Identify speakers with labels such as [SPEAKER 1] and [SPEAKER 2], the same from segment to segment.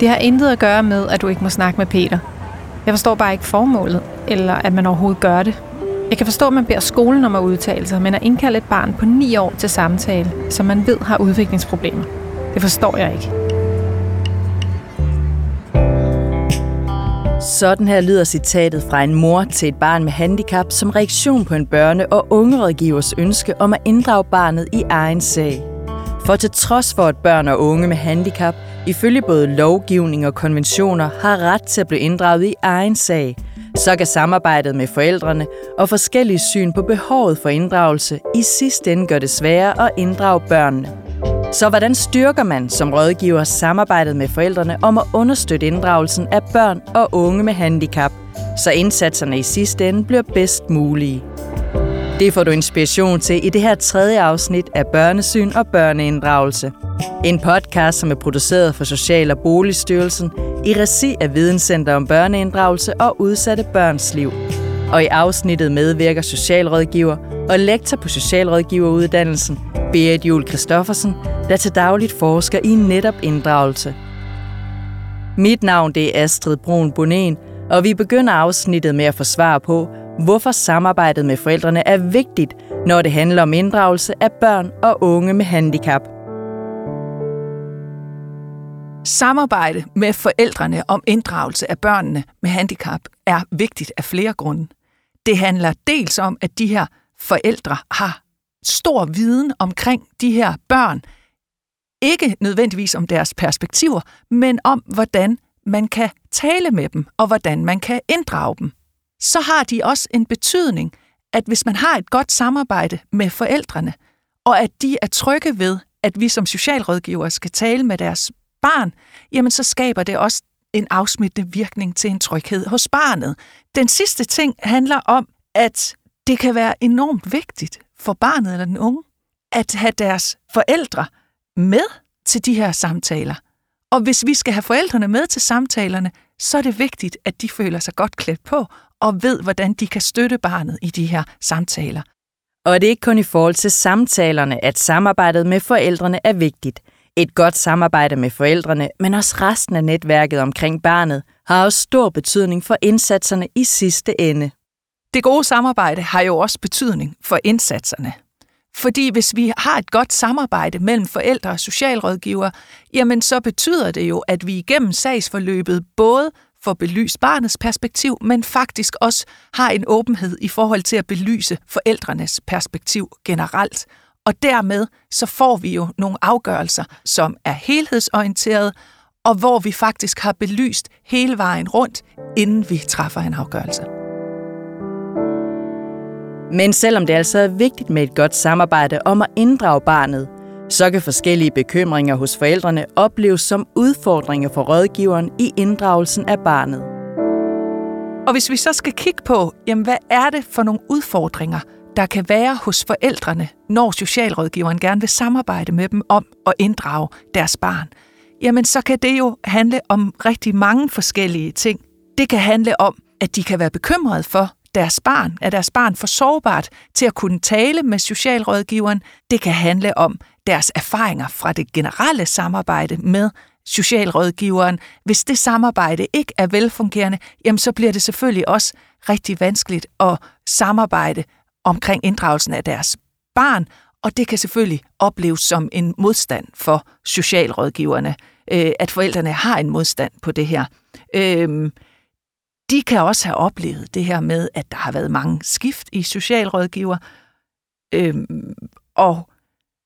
[SPEAKER 1] Det har intet at gøre med, at du ikke må snakke med Peter. Jeg forstår bare ikke formålet, eller at man overhovedet gør det. Jeg kan forstå, at man beder skolen om at udtale sig, men at indkalde et barn på 9 år til samtale, som man ved har udviklingsproblemer. Det forstår jeg ikke.
[SPEAKER 2] Sådan her lyder citatet fra en mor til et barn med handicap som reaktion på en børne- og ungerådgivers ønske om at inddrage barnet i egen sag. For til trods for, at børn og unge med handicap ifølge både lovgivning og konventioner har ret til at blive inddraget i egen sag, så kan samarbejdet med forældrene og forskellige syn på behovet for inddragelse i sidste ende gøre det sværere at inddrage børnene. Så hvordan styrker man som rådgiver samarbejdet med forældrene om at understøtte inddragelsen af børn og unge med handicap, så indsatserne i sidste ende bliver bedst mulige? Det får du inspiration til i det her tredje afsnit af Børnesyn og Børneinddragelse. En podcast, som er produceret for Social- og Boligstyrelsen i regi af Videnscenter om børneinddragelse og udsatte børns liv. Og i afsnittet medvirker socialrådgiver og lektor på Socialrådgiveruddannelsen, Berit Jul Christoffersen, der til dagligt forsker i netop inddragelse. Mit navn det er Astrid Brun Bonen, og vi begynder afsnittet med at få svar på, hvorfor samarbejdet med forældrene er vigtigt, når det handler om inddragelse af børn og unge med handicap.
[SPEAKER 3] Samarbejde med forældrene om inddragelse af børnene med handicap er vigtigt af flere grunde. Det handler dels om, at de her forældre har stor viden omkring de her børn, ikke nødvendigvis om deres perspektiver, men om, hvordan man kan tale med dem, og hvordan man kan inddrage dem. Så har de også en betydning, at hvis man har et godt samarbejde med forældrene, og at de er trygge ved, at vi som socialrådgivere skal tale med deres barn, jamen så skaber det også en afsmittende virkning til en tryghed hos barnet. Den sidste ting handler om, at det kan være enormt vigtigt for barnet eller den unge, at have deres forældre med til de her samtaler. Og hvis vi skal have forældrene med til samtalerne, så er det vigtigt, at de føler sig godt klædt på og ved, hvordan de kan støtte barnet i de her samtaler.
[SPEAKER 2] Og det er ikke kun i forhold til samtalerne, at samarbejdet med forældrene er vigtigt. Et godt samarbejde med forældrene, men også resten af netværket omkring barnet, har også stor betydning for indsatserne i sidste ende.
[SPEAKER 3] Det gode samarbejde har jo også betydning for indsatserne. Fordi hvis vi har et godt samarbejde mellem forældre og socialrådgiver, jamen så betyder det jo, at vi igennem sagsforløbet både får belyst barnets perspektiv, men faktisk også har en åbenhed i forhold til at belyse forældrenes perspektiv generelt. Og dermed så får vi jo nogle afgørelser, som er helhedsorienterede, og hvor vi faktisk har belyst hele vejen rundt, inden vi træffer en afgørelse.
[SPEAKER 2] Men selvom det altså er vigtigt med et godt samarbejde om at inddrage barnet, så kan forskellige bekymringer hos forældrene opleves som udfordringer for rådgiveren i inddragelsen af barnet.
[SPEAKER 3] Og hvis vi så skal kigge på, jamen hvad er det for nogle udfordringer, der kan være hos forældrene, når socialrådgiveren gerne vil samarbejde med dem om at inddrage deres barn, jamen så kan det jo handle om rigtig mange forskellige ting. Det kan handle om, at de kan være bekymrede for, deres barn, er deres barn for sårbart til at kunne tale med socialrådgiveren. Det kan handle om deres erfaringer fra det generelle samarbejde med socialrådgiveren. Hvis det samarbejde ikke er velfungerende, jamen så bliver det selvfølgelig også rigtig vanskeligt at samarbejde omkring inddragelsen af deres barn, og det kan selvfølgelig opleves som en modstand for socialrådgiverne, øh, at forældrene har en modstand på det her. Øh, de kan også have oplevet det her med, at der har været mange skift i socialrådgiver, øhm, og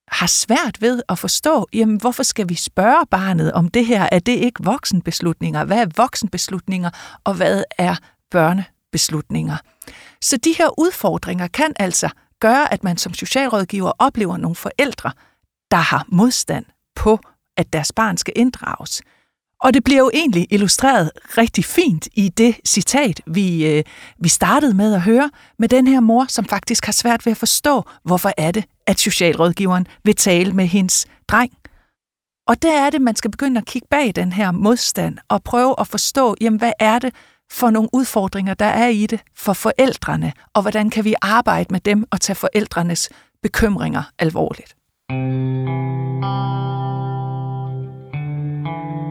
[SPEAKER 3] har svært ved at forstå, jamen hvorfor skal vi spørge barnet om det her? Er det ikke voksenbeslutninger? Hvad er voksenbeslutninger, og hvad er børnebeslutninger? Så de her udfordringer kan altså gøre, at man som socialrådgiver oplever nogle forældre, der har modstand på, at deres barn skal inddrages. Og det bliver jo egentlig illustreret rigtig fint i det citat, vi, øh, vi startede med at høre, med den her mor, som faktisk har svært ved at forstå, hvorfor er det, at socialrådgiveren vil tale med hendes dreng. Og der er det, man skal begynde at kigge bag den her modstand og prøve at forstå, jamen hvad er det for nogle udfordringer, der er i det for forældrene, og hvordan kan vi arbejde med dem og tage forældrenes bekymringer alvorligt.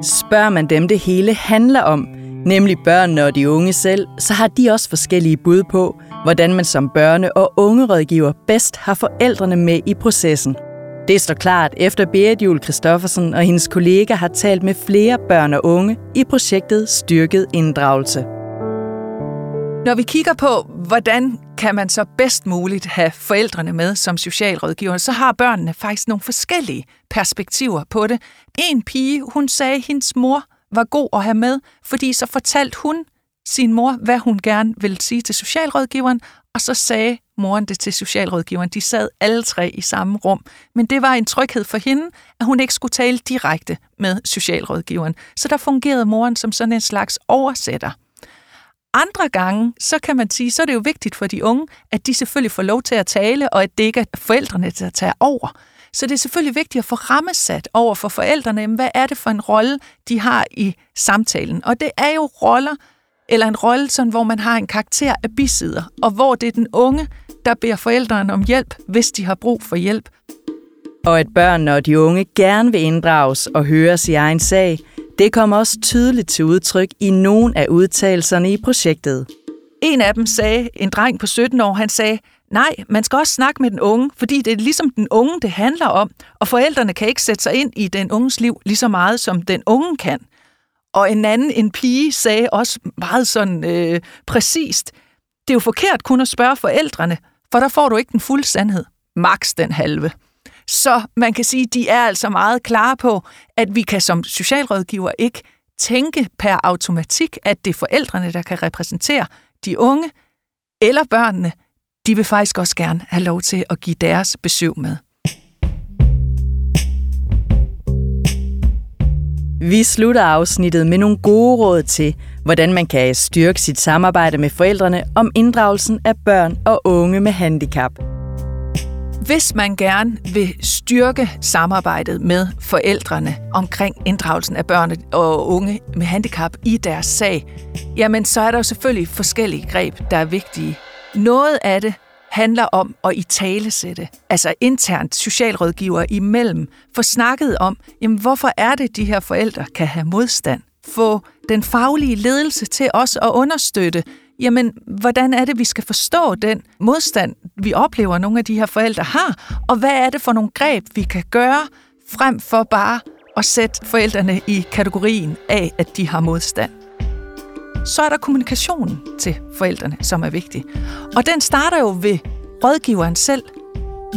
[SPEAKER 2] Spørger man dem, det hele handler om, nemlig børnene og de unge selv, så har de også forskellige bud på, hvordan man som børne- og ungerådgiver bedst har forældrene med i processen. Det står klart efter Berit Jul Christoffersen og hendes kollega har talt med flere børn og unge i projektet Styrket Inddragelse.
[SPEAKER 3] Når vi kigger på, hvordan kan man så bedst muligt have forældrene med som socialrådgiver, så har børnene faktisk nogle forskellige perspektiver på det. En pige, hun sagde, at hendes mor var god at have med, fordi så fortalte hun sin mor, hvad hun gerne ville sige til socialrådgiveren, og så sagde moren det til socialrådgiveren. De sad alle tre i samme rum, men det var en tryghed for hende, at hun ikke skulle tale direkte med socialrådgiveren. Så der fungerede moren som sådan en slags oversætter. Andre gange, så kan man sige, så er det jo vigtigt for de unge, at de selvfølgelig får lov til at tale, og at det ikke er forældrene, der tager over. Så det er selvfølgelig vigtigt at få rammesat over for forældrene, hvad er det for en rolle, de har i samtalen. Og det er jo roller, eller en rolle, sådan, hvor man har en karakter af bisider, og hvor det er den unge, der beder forældrene om hjælp, hvis de har brug for hjælp.
[SPEAKER 2] Og at børn og de unge gerne vil inddrages og høres i egen sag, det kommer også tydeligt til udtryk i nogle af udtalelserne i projektet.
[SPEAKER 3] En af dem sagde, en dreng på 17 år, han sagde, nej, man skal også snakke med den unge, fordi det er ligesom den unge, det handler om, og forældrene kan ikke sætte sig ind i den unges liv lige så meget, som den unge kan. Og en anden, en pige, sagde også meget sådan øh, præcist, det er jo forkert kun at spørge forældrene, for der får du ikke den fulde sandhed. Max den halve. Så man kan sige, de er altså meget klare på, at vi kan som socialrådgiver ikke tænke per automatik, at det er forældrene, der kan repræsentere de unge eller børnene. De vil faktisk også gerne have lov til at give deres besøg med.
[SPEAKER 2] Vi slutter afsnittet med nogle gode råd til, hvordan man kan styrke sit samarbejde med forældrene om inddragelsen af børn og unge med handicap.
[SPEAKER 3] Hvis man gerne vil styrke samarbejdet med forældrene omkring inddragelsen af børn og unge med handicap i deres sag, jamen så er der jo selvfølgelig forskellige greb, der er vigtige. Noget af det handler om at i talesætte, altså internt socialrådgiver imellem, få snakket om, jamen hvorfor er det, de her forældre kan have modstand? Få den faglige ledelse til også at understøtte, jamen hvordan er det, vi skal forstå den modstand, vi oplever, nogle af de her forældre har, og hvad er det for nogle greb, vi kan gøre, frem for bare at sætte forældrene i kategorien af, at de har modstand så er der kommunikationen til forældrene, som er vigtig. Og den starter jo ved rådgiveren selv.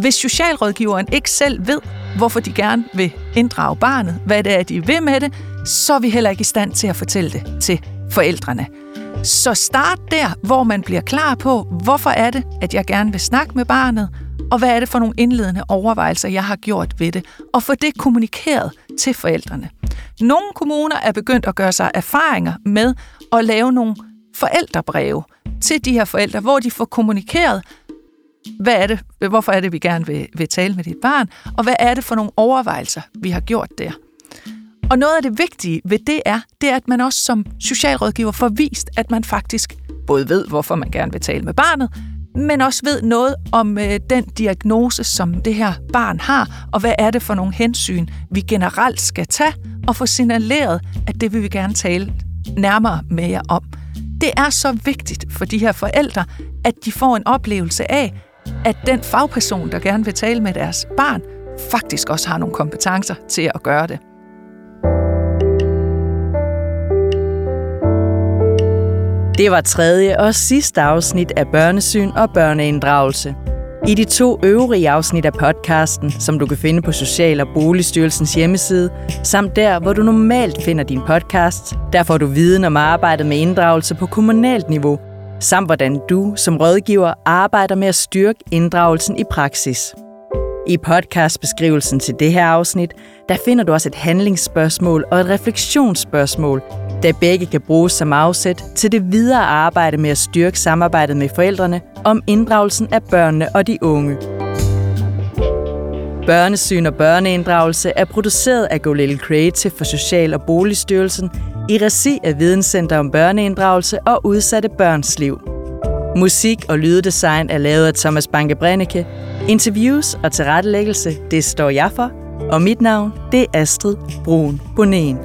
[SPEAKER 3] Hvis socialrådgiveren ikke selv ved, hvorfor de gerne vil inddrage barnet, hvad det er, de vil med det, så er vi heller ikke i stand til at fortælle det til forældrene. Så start der, hvor man bliver klar på, hvorfor er det, at jeg gerne vil snakke med barnet, og hvad er det for nogle indledende overvejelser, jeg har gjort ved det, og få det kommunikeret til forældrene. Nogle kommuner er begyndt at gøre sig erfaringer med at lave nogle forældrebreve til de her forældre, hvor de får kommunikeret, hvad er det, hvorfor er det, vi gerne vil, vil tale med dit barn, og hvad er det for nogle overvejelser, vi har gjort der. Og noget af det vigtige ved det er, det er, at man også som socialrådgiver får vist, at man faktisk både ved, hvorfor man gerne vil tale med barnet, men også ved noget om øh, den diagnose, som det her barn har, og hvad er det for nogle hensyn, vi generelt skal tage, og få signaleret, at det vil vi gerne tale nærmere med jer om. Det er så vigtigt for de her forældre, at de får en oplevelse af, at den fagperson, der gerne vil tale med deres barn, faktisk også har nogle kompetencer til at gøre det.
[SPEAKER 2] Det var tredje og sidste afsnit af Børnesyn og Børneinddragelse. I de to øvrige afsnit af podcasten, som du kan finde på Social- og Boligstyrelsens hjemmeside, samt der, hvor du normalt finder din podcast, der får du viden om arbejdet med inddragelse på kommunalt niveau, samt hvordan du som rådgiver arbejder med at styrke inddragelsen i praksis. I podcastbeskrivelsen til det her afsnit, der finder du også et handlingsspørgsmål og et refleksionsspørgsmål, der begge kan bruges som afsæt til det videre arbejde med at styrke samarbejdet med forældrene om inddragelsen af børnene og de unge. Børnesyn og børneinddragelse er produceret af Go Little Creative for Social- og Boligstyrelsen i regi af Videnscenter om børneinddragelse og udsatte børns liv. Musik og lyddesign er lavet af Thomas Banke Brenneke. Interviews og tilrettelæggelse, det står jeg for. Og mit navn, det er Astrid Brun Bonen.